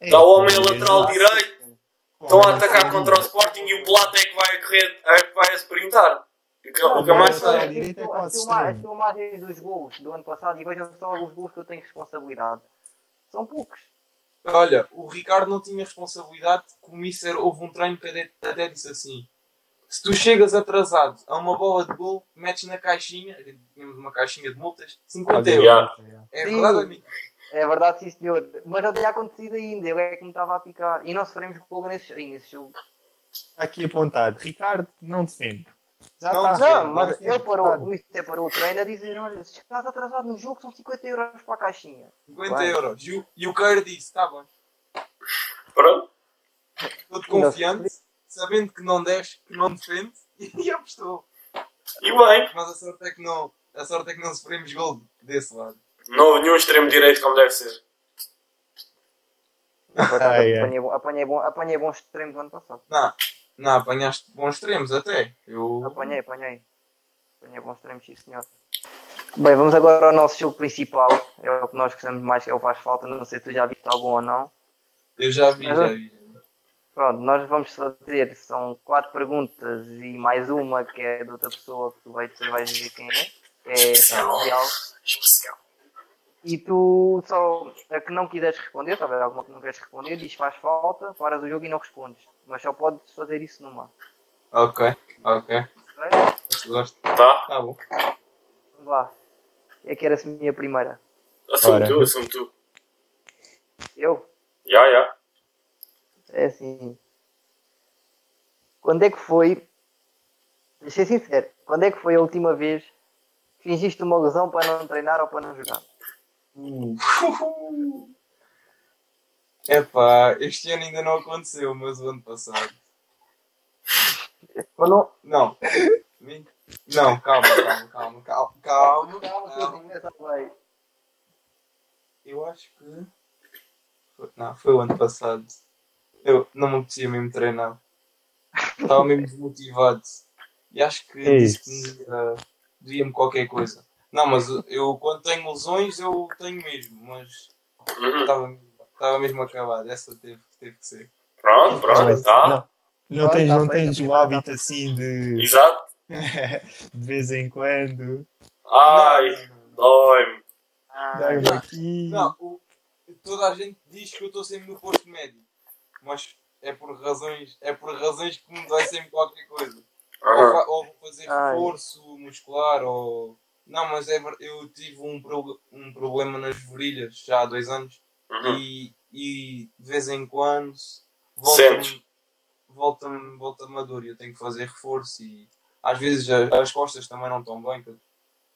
Está o homem a lateral direito, estão a atacar contra o Sporting e o Plata é que vai correr, é que vai a sprintar. O Ca- O Camacho é As filmagens dos gols do ano passado e vejam só os gols que eu tenho responsabilidade. São poucos. Olha, o Ricardo não tinha responsabilidade, o Mister houve um treino que até, disse assim: se tu chegas atrasado a uma bola de gol, metes na caixinha, tínhamos uma caixinha de multas, 50 euros. Yeah. É verdade, amigo? É verdade, sim senhor. Mas não tinha acontecido ainda. Eu é que me estava a picar. E não sofremos gol nesse, nesse jogo. Aqui apontado. Ricardo não defende. Já Não está. Não, mas parou, Ricardo. o Mister parou o treino a dizer: olha, se estás atrasado no jogo, são 50 euros para a caixinha. 50 Vai. euros. E o, e o disse: tá bom, Pronto. todo confiante, sabendo que não deve, que não defende, e apostou. E bem, Mas a sorte é que não, a sorte é que não sofremos gol desse lado. não houve nenhum extremo direito como deve ser. Ah, é. apanhei, bom- apanhei, bom, apanhei bons extremos do ano passado. Não, não, apanhaste bons extremos até. Eu. Apanhei, apanhei. Apanhei bons extremos, sim senhor. Bem, vamos agora ao nosso jogo principal. É o que nós gostamos mais, que é o faz falta. Não sei se tu já viste algum ou não. Eu já vi, já vi. Pronto, nós vamos fazer, são quatro perguntas e mais uma que é de outra pessoa que tu vais, tu vais dizer quem é. que É especial. Especial. E tu só a que não quiseres responder, houver alguma que não queres responder, diz faz falta, paras o jogo e não respondes. Mas só podes fazer isso numa. Ok, ok. Ok? Gosto. Tá? Tá bom. Vá. É que era a minha primeira. Assume Ora. tu, assume tu. Eu? Já, já. É assim. Quando é que foi. Deixa eu ser sincero. Quando é que foi a última vez que fingiste uma lesão para não treinar ou para não jogar? Uh. Epá, este ano ainda não aconteceu, mas o ano passado. Mas não. Não. Não, calma, calma, calma, calma, calma. Calma, que eu calma. tenho essa play. Eu acho que. Não, foi o ano passado. Eu não me apetecia mesmo treinar. Estava mesmo desmotivado. E acho que É disse que me ia- doía-me qualquer coisa. Não, mas eu quando tenho lesões eu tenho mesmo, mas Uhum. estava, estava mesmo acabado. Essa teve, teve que ser. Pronto, pronto, tá. Não, não tens, não tens o hábito assim de Exato. de vez em quando. Ai, dói-me. Ah, Dá-me aqui. Não, o- toda a gente diz que eu estou sempre no posto médio. Mas é por razões, é por razões que me dói sempre qualquer coisa. Ou, Aham. fa- ou vou fazer Ai. reforço muscular ou. Não, mas é, eu tive um, pro- um problema nas virilhas já há dois anos Uhum. e, e de vez em quando volta-me volta volta a dor e eu tenho que fazer reforço e às vezes as costas também não estão bem,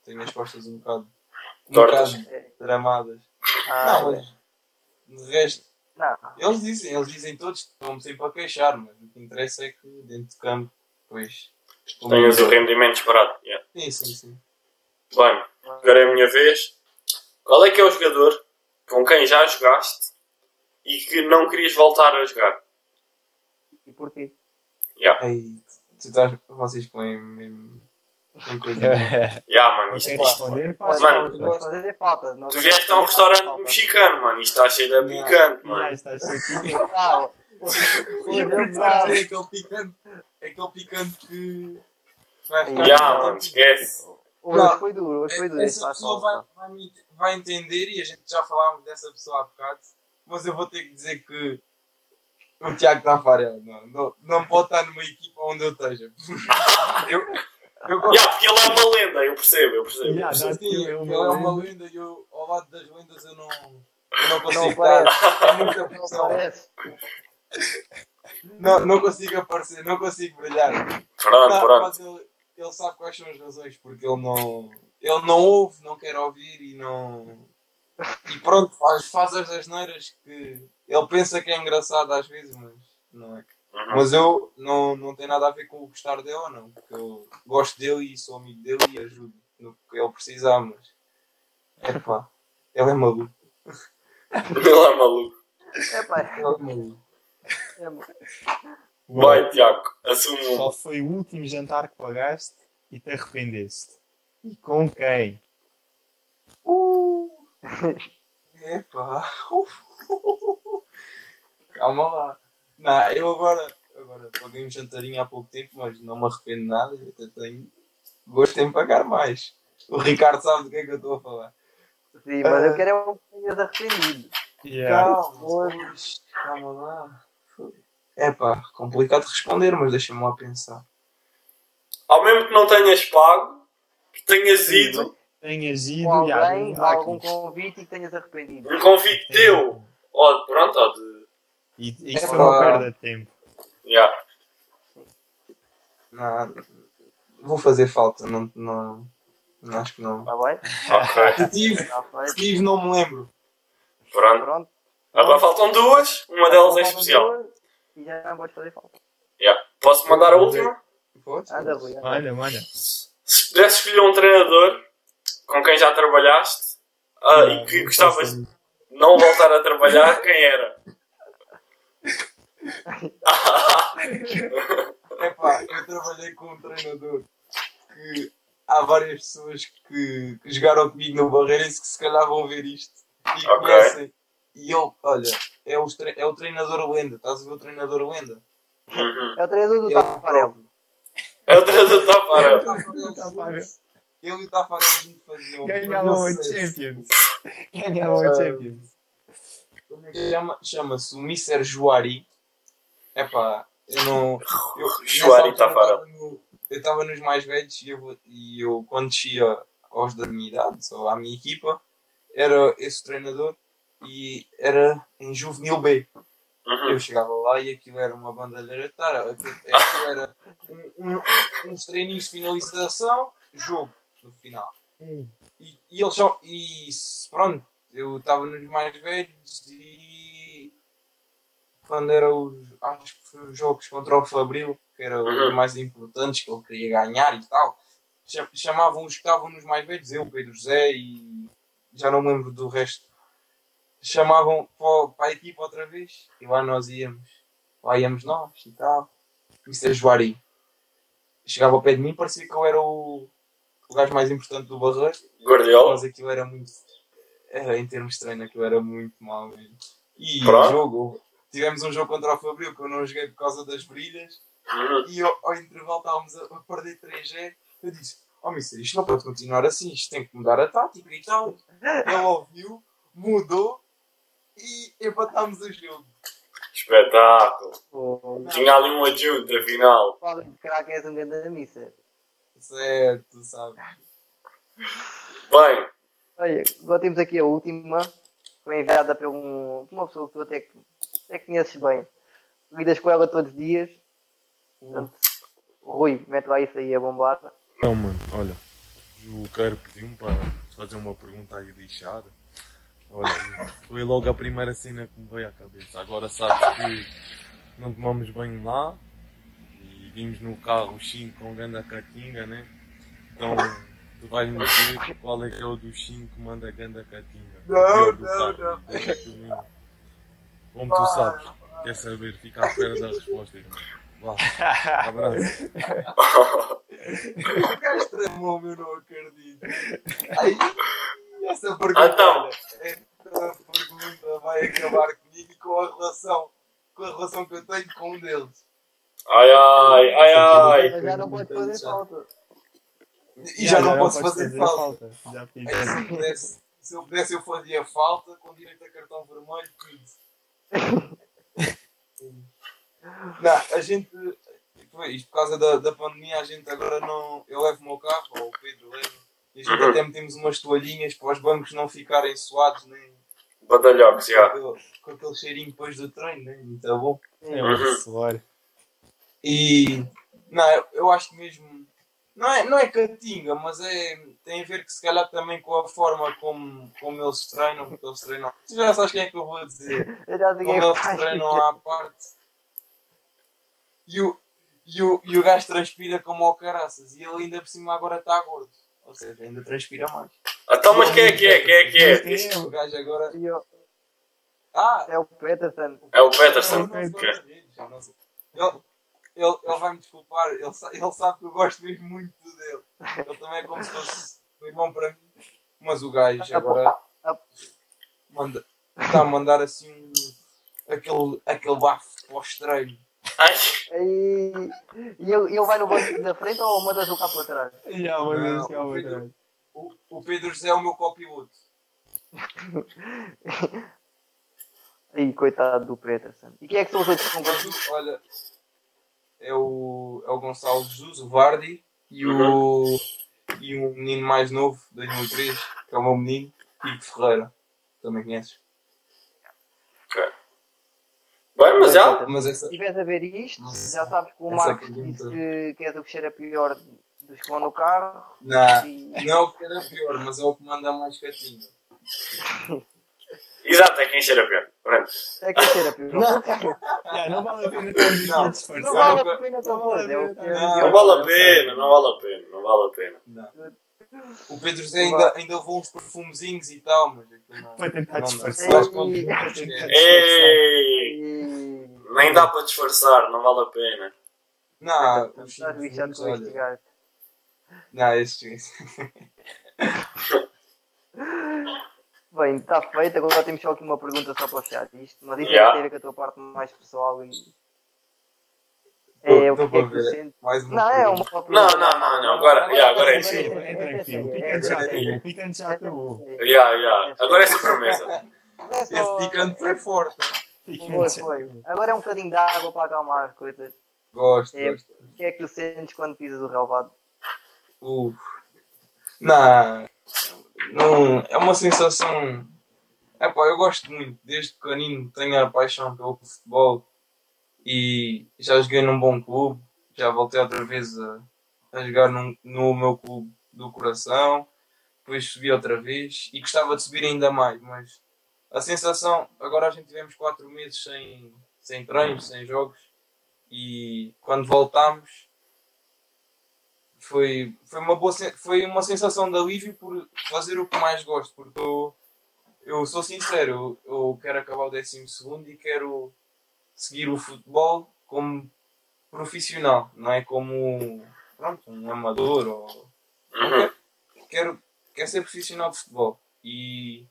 tenho as costas um bocado, um Tortas. bocado tramadas. Ah, não, mas de resto, não. eles dizem, eles dizem todos que estão sempre a queixar, mas o que interessa é que dentro de campo, pois. Tenhas o rendimento esperado. Yeah. Sim, sim, sim. Bem, agora é a minha vez. Qual é que é o jogador com quem já jogaste e que não querias voltar a jogar? E porquê? Yeah. Ei, tu estás, vocês põem mesmo. Yeah, mano, isto, Quer isto- responder? Pode, Mano, não- Tu vieste a um restaurante mexicano, mano. Isto está cheio de picante, Já mano. estás aqui. Ah, E eu é aquele picante, é aquele picante que. Yeah, mano, esquece. Hoje foi duro, hoje foi duro. Essa pessoa vai, vai, me- vai entender e a gente já falámos dessa pessoa há bocado, mas eu vou ter que dizer que o Tiago Tafarel não, não, não pode estar numa equipa onde eu esteja. eu, eu gosto Yeah, porque ele é uma lenda, eu percebo, eu percebo. Yeah, Sim, dá ele aquilo, é é uma, uma lenda e eu, ao lado das lendas eu não, eu não consigo Não estar. É muita Não pressão. Não, não consigo aparecer, não consigo brilhar. Pronto, Não, pronto. mas ele, ele sabe quais são as razões, porque ele não, ele não ouve, não quer ouvir e não. E pronto, faz, faz as asneiras que ele pensa que é engraçado às vezes, mas não é. Uhum. Mas eu não, não tem nada a ver com o gostar dele ou não, porque eu gosto dele e sou amigo dele e ajudo no que ele precisar, mas. É pá, ele é maluco. Ele é maluco. É pá, Ele é maluco. é mo- Vai, Tiago, um. Qual foi o último jantar que pagaste e te arrependeste? E com quem? É pá. Calma lá. Não, eu agora, agora paguei um jantarinho há pouco tempo, mas não me arrependo de nada. Eu até tenho gosto em pagar mais. O Ricardo sabe do que é que eu estou a falar. Sim, mas eu quero é um que tenhas arrependido. Yeah. Calma, calma lá. É pá, complicado de responder, mas deixa-me lá pensar. Ao mesmo que não tenhas pago, que tenhas Sim, ido, Tenhas Com ido, alguém, yeah, dá algum aqui. convite e que tenhas arrependido. um convite teu, ou de- pronto, ou de. E isto É foi uma perda de tempo. Yeah. Não, vou fazer falta, não, não, não acho que não. Está bem? Ok, Se tive, não me lembro. pronto. Pronto. Agora faltam duas, uma delas é especial. duas E já não podes fazer falta. Yeah. Posso mandar a última? Pode? Anda, Rui. anda. Manda, manda. Se pudesse escolher um treinador com quem já trabalhaste ah, e que Não, gostavas não de não voltar a trabalhar, quem era? Epá, eu trabalhei com um treinador que há várias pessoas que, que jogaram comigo no Barreirense que se calhar vão ver isto e Ok. conhecem. E ele, olha, é o, é o treinador lenda. Estás a ver o treinador lenda? Uhum. É o treinador do Tafarel. É o treinador da Tafarel. Tafarel. Ele e o Tafarel junto faziam. A faziam sucesso. Champions. Ganhavam a Champions. Como é que chama? Chama-se o Mister Juari. Epá, eu não. Eu, Juari Tafarel. eu estava no- Eu estava nos mais velhos e eu, e eu quando descia aos da minha idade, ou à minha equipa, era esse treinador e era em Juvenil B. Uhum. Eu chegava lá e aquilo era uma bandalheira de tara. Aquilo, aquilo era um, uns treininhos de finalização, jogo no final. Hum. E, e eles só. E pronto, eu estava nos mais velhos e quando eram os, acho que foi os jogos contra o Fabril, que eram Uhum. os mais importantes, que ele queria ganhar e tal, cha- chamavam os que estavam nos mais velhos, eu, Pedro José e já não me lembro do resto, chamavam para, o- para a equipa outra vez e lá nós íamos, lá íamos nós e tal. Isso é Juari. Chegava ao pé de mim, parecia que eu era o, o gajo mais importante do Barreiro. Guardiola. Mas aquilo era muito. Era, em termos de treino, aquilo era muito mal mesmo. E o jogo. Tivemos um jogo contra o Fabril que eu não joguei por causa das brilhas. Uhum. E ao, ao intervalo estávamos a, a perder 3G. Eu disse: Oh, Mister, isto não pode continuar assim. Isto tem que mudar a tática e tal. Ele ouviu, mudou e empatámos o jogo. Espetáculo. Pô, Tinha ali um adjunto, afinal. Fala de craque és um grande missa. Certo, sabe? Bem, Olha, agora temos aqui a última. Foi enviada por um, por uma pessoa que tu até, até conheces bem. Lidas com ela todos os dias. Portanto, Rui, mete lá isso aí a bombar. Não, mano, olha. O cara pediu-me para fazer uma pergunta aí lixada. Olha, foi logo a primeira cena que me veio à cabeça. Agora sabes que não tomamos banho lá e vimos no carro o Chinho com grande catinga, né? Então tu vais-me dizer qual é que é o do Chinho que manda grande catinga. Não, não, carro, do domingo. Como tu sabes, quer saber, fica à espera da resposta, irmão. Vá, abraço. O gajo tramou-me, eu não acredito. Ai, essa pergunta, Então. essa pergunta vai acabar comigo e com a relação, com a relação que eu tenho com um deles. Ai ai, ai ai. Mas já não pode fazer falta. E já, não posso podes fazer falta. Já fiz. Ai, se, eu pudesse, se eu pudesse, eu fazia falta com direito a cartão vermelho, tudo. Não, a gente. Isto por causa da, da pandemia, a gente agora não. Eu levo o meu carro, ou o Pedro leva, e a gente Uhum. até metemos umas toalhinhas para os bancos não ficarem suados nem Badalhocos, com, já. aquele, com aquele cheirinho depois do treino, né? Muito bom. É um suor. E. Não, eu, acho que mesmo. Não é, não é catinga, mas é, tem a ver que se calhar também com a forma como, como eles treinam. Porque eles treinam. Tu já sabes quem é que eu vou dizer. Eu já Como eles faz. treinam à parte. E o, e, o, e o gajo transpira como ao caraças. E ele ainda por cima agora está gordo. Ou seja, ainda transpira mais. Então, mas quem é que é? Quem é que é? O gajo agora. Eu- Ah! É o Peterson. É o Peterson. Ele, ele, ele vai me desculpar, ele, ele sabe que eu gosto mesmo muito dele. Ele também é como se fosse um irmão para mim. Mas o gajo agora manda, está a mandar assim um- aquele, aquele bafo pós-treino. Ai, E, e ele, ele vai no banco da frente ou mandas o cá para trás? Já, que há o outra. Pedro- O, o Pedro José é o meu copiloto. Ih, coitado do Peterson. E quem é que são os outros concorrentes? Olha, é o, é o Gonçalo Jesus, o Vardy e o, e um menino mais novo, 2003, que é o meu menino, Pico Ferreira. Também conheces? Bem, mas já. Mas essa, Se estiveres a ver isto, Nossa. já sabes que o Marcos disse que, que és o que cheira pior dos que vão no carro. Não, E, não é o que era pior, mas é o que manda mais catinho. Exato, é quem cheira pior. Pronto. é que cheira pior. Já, não vale a pena estarmos aqui a Não. Não vale a pena essa coisa. É o que Não, Não vale a pena, não vale a pena, não vale a pena. Não. O Pedro José ainda, ainda levou uns perfumezinhos e tal, mas não. Para tentar não disfarçar. Ei. Para tentar Ei! E... Nem dá para disfarçar, não vale a pena. Não, os olha. Não, esse esse. Bem, está feito. Agora temos só aqui uma pergunta só para fechar isto. Mas isso Yeah. tem a ver com a tua parte mais pessoal e. É o que é que sentes. Uma Não, é uma Não, não, não, não, agora- yeah, agora é É tranquilo, picante já acabou. O picante já acabou. Agora é sobremesa. É só- Esse picante foi forte. Foi, já foi. Agora é um bocadinho de água para acalmar as coisas. Gosto, É. gosto. O que é que tu sentes quando pisas o relvado? Uf. Não, não, é uma sensação. Epá, eu gosto muito, desde pequenino tenho a paixão pelo futebol e já joguei num bom clube, já voltei outra vez a, a jogar num, no meu clube do coração, depois subi outra vez e gostava de subir ainda mais, mas a sensação, agora a gente tivemos quatro meses sem, sem treinos, sem jogos e quando voltámos foi, foi, uma boa, foi uma sensação de alívio por fazer o que mais gosto, porque eu, eu sou sincero, eu, eu quero acabar o décimo segundo e quero seguir o futebol como profissional, não é como pronto, um amador ou Uhum. quero, quero ser profissional de futebol e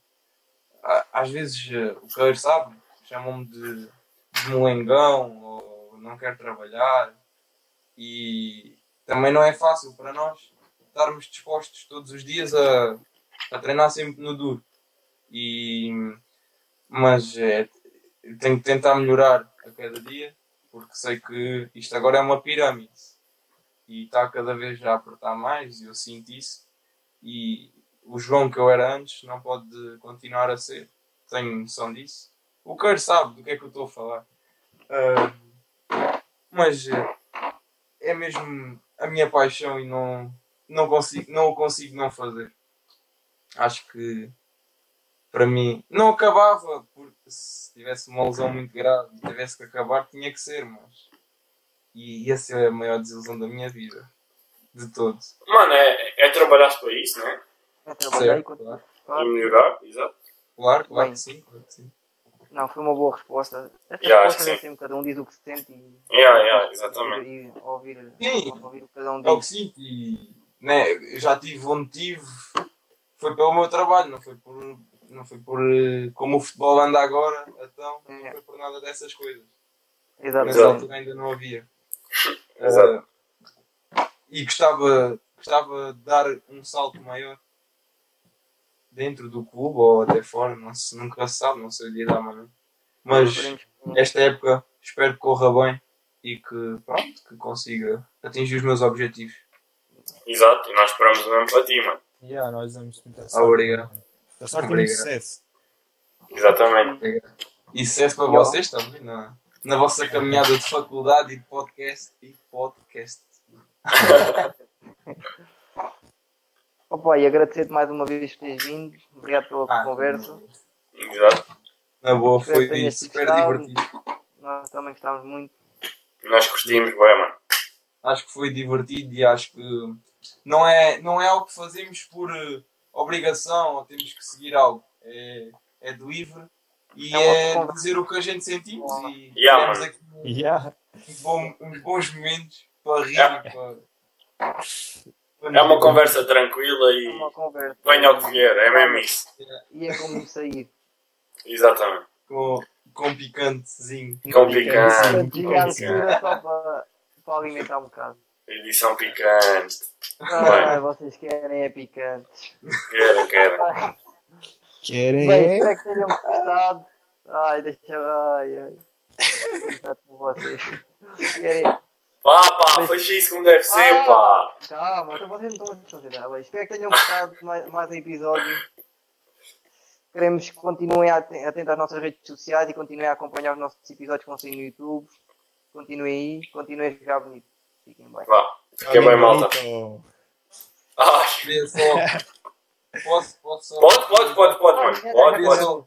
às vezes eh, o Queiro sabe, chamam-me de, de molengão ou não quero trabalhar. E também não é fácil para nós estarmos dispostos todos os dias a, a treinar sempre no duro. E mas é, tenho que tentar melhorar a cada dia porque sei que isto agora é uma pirâmide. E está cada vez a apertar mais e eu sinto isso. E o João que eu era antes não pode continuar a ser tenho noção disso o Queiro sabe do que é que eu estou a falar Ah, mas eh, é mesmo a minha paixão e não, não, consigo, não o consigo não fazer. Acho que para mim não acabava, porque se tivesse uma lesão muito grave e tivesse que acabar, tinha que ser, mas. E essa é a maior desilusão da minha vida. De todos. Mano, é, é trabalhar para isso, né? Trabalhei com- claro. Claro. melhorar, exato. Claro, claro Bem. que sim, claro que sim. Não, foi uma boa resposta. Estas Yeah, acho respostas é sempre cada um diz o que se sente e. Yeah, yeah, exatamente. E ouvir, Sim. ouvir o que cada um É o que diz. sinto e né, eu já tive onde tive, foi pelo meu trabalho, não foi por, não foi por eh, como o futebol anda agora, então não É. foi por nada dessas coisas. Exato. Nessa altura ainda não havia. Exato. Eh, e gostava, gostava de dar um salto maior dentro do clube ou até fora, não se, nunca se sabe, não sei o dia da manhã. Mas esta época espero que corra bem e que, pronto, que consiga atingir os meus objetivos. Exato, e nós esperamos o mesmo para ti, mano. Yeah, nós damos muita Obrigado. Da sorte Obrigado. sucesso. Exatamente. E sucesso para vocês também na, na vossa caminhada de faculdade e de podcast e podcast. Opa, e agradecer-te mais uma vez por teres vindo. Obrigado pela Ah, conversa. Exato. Na boa, foi super gostado. divertido. Nós também gostávamos muito. Nós curtimos, bem, mano. Acho que foi divertido e acho que não é, não é algo que fazemos por eh, obrigação ou temos que seguir algo. É, é de livre e É é, dizer o que a gente sentimos e Yeah, mano. aqui Yeah. uns, bom- uns bons momentos para rir para, para É uma conversa tranquila É e uma conversa. venha ao que vier, é mesmo isso. E é como sair. Exatamente. com, com picantezinho. Com picante. Picante. segura só para, para alimentar um bocado. Edição picante. Ah, vocês querem é picante. Querem, querem. Querem? Bem, espero que tenham gostado. Ai, deixa. Ai, ai. Está com vocês. Querem. Pá, pá, fecha isso como deve ser, pá. Calma, então vocês não estão a desconsiderar. Bem, espero que tenham gostado de mais, mais um episódio. Queremos que continuem aten- atentos às nossas redes sociais e continuem a acompanhar os nossos episódios que vão sair no YouTube. Continuem aí, continuem a jogar bonito. Fiquem bem. Vá, fiquem bem, malta. Ai, Queria só. Posso, posso só. pode, pode, pode, pode, mano. Pode, pode. só.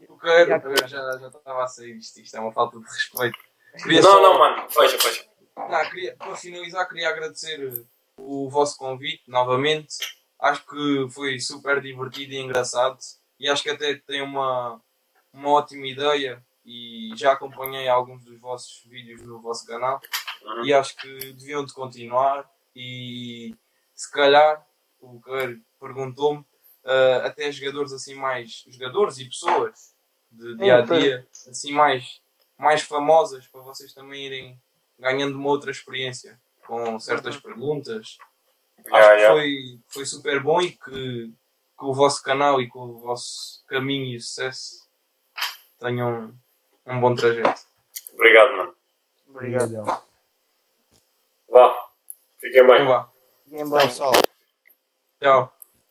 Eu quero, eu quero, já, já estava a sair isto. Isto é uma falta de respeito. Queria Não, só- não, mano. Fecha, fecha. Não, queria, para finalizar, queria agradecer o vosso convite novamente. Acho que foi super divertido e engraçado. E acho que até tem uma, uma ótima ideia. E já acompanhei alguns dos vossos vídeos no vosso canal. Uhum. E acho que deviam de continuar. E se calhar, o que perguntou-me, eh, até jogadores assim mais. jogadores e pessoas de dia a dia, assim mais, mais famosas, para vocês também irem ganhando uma outra experiência com certas perguntas. Acho Yeah, que yeah. foi, foi super bom e que, que o vosso canal e que o vosso caminho e sucesso tenham um bom trajeto. Obrigado, mano. Obrigado. Obrigadão. Vá. Fiquem bem. Então vá. Fiquem bem. pessoal. Tchau.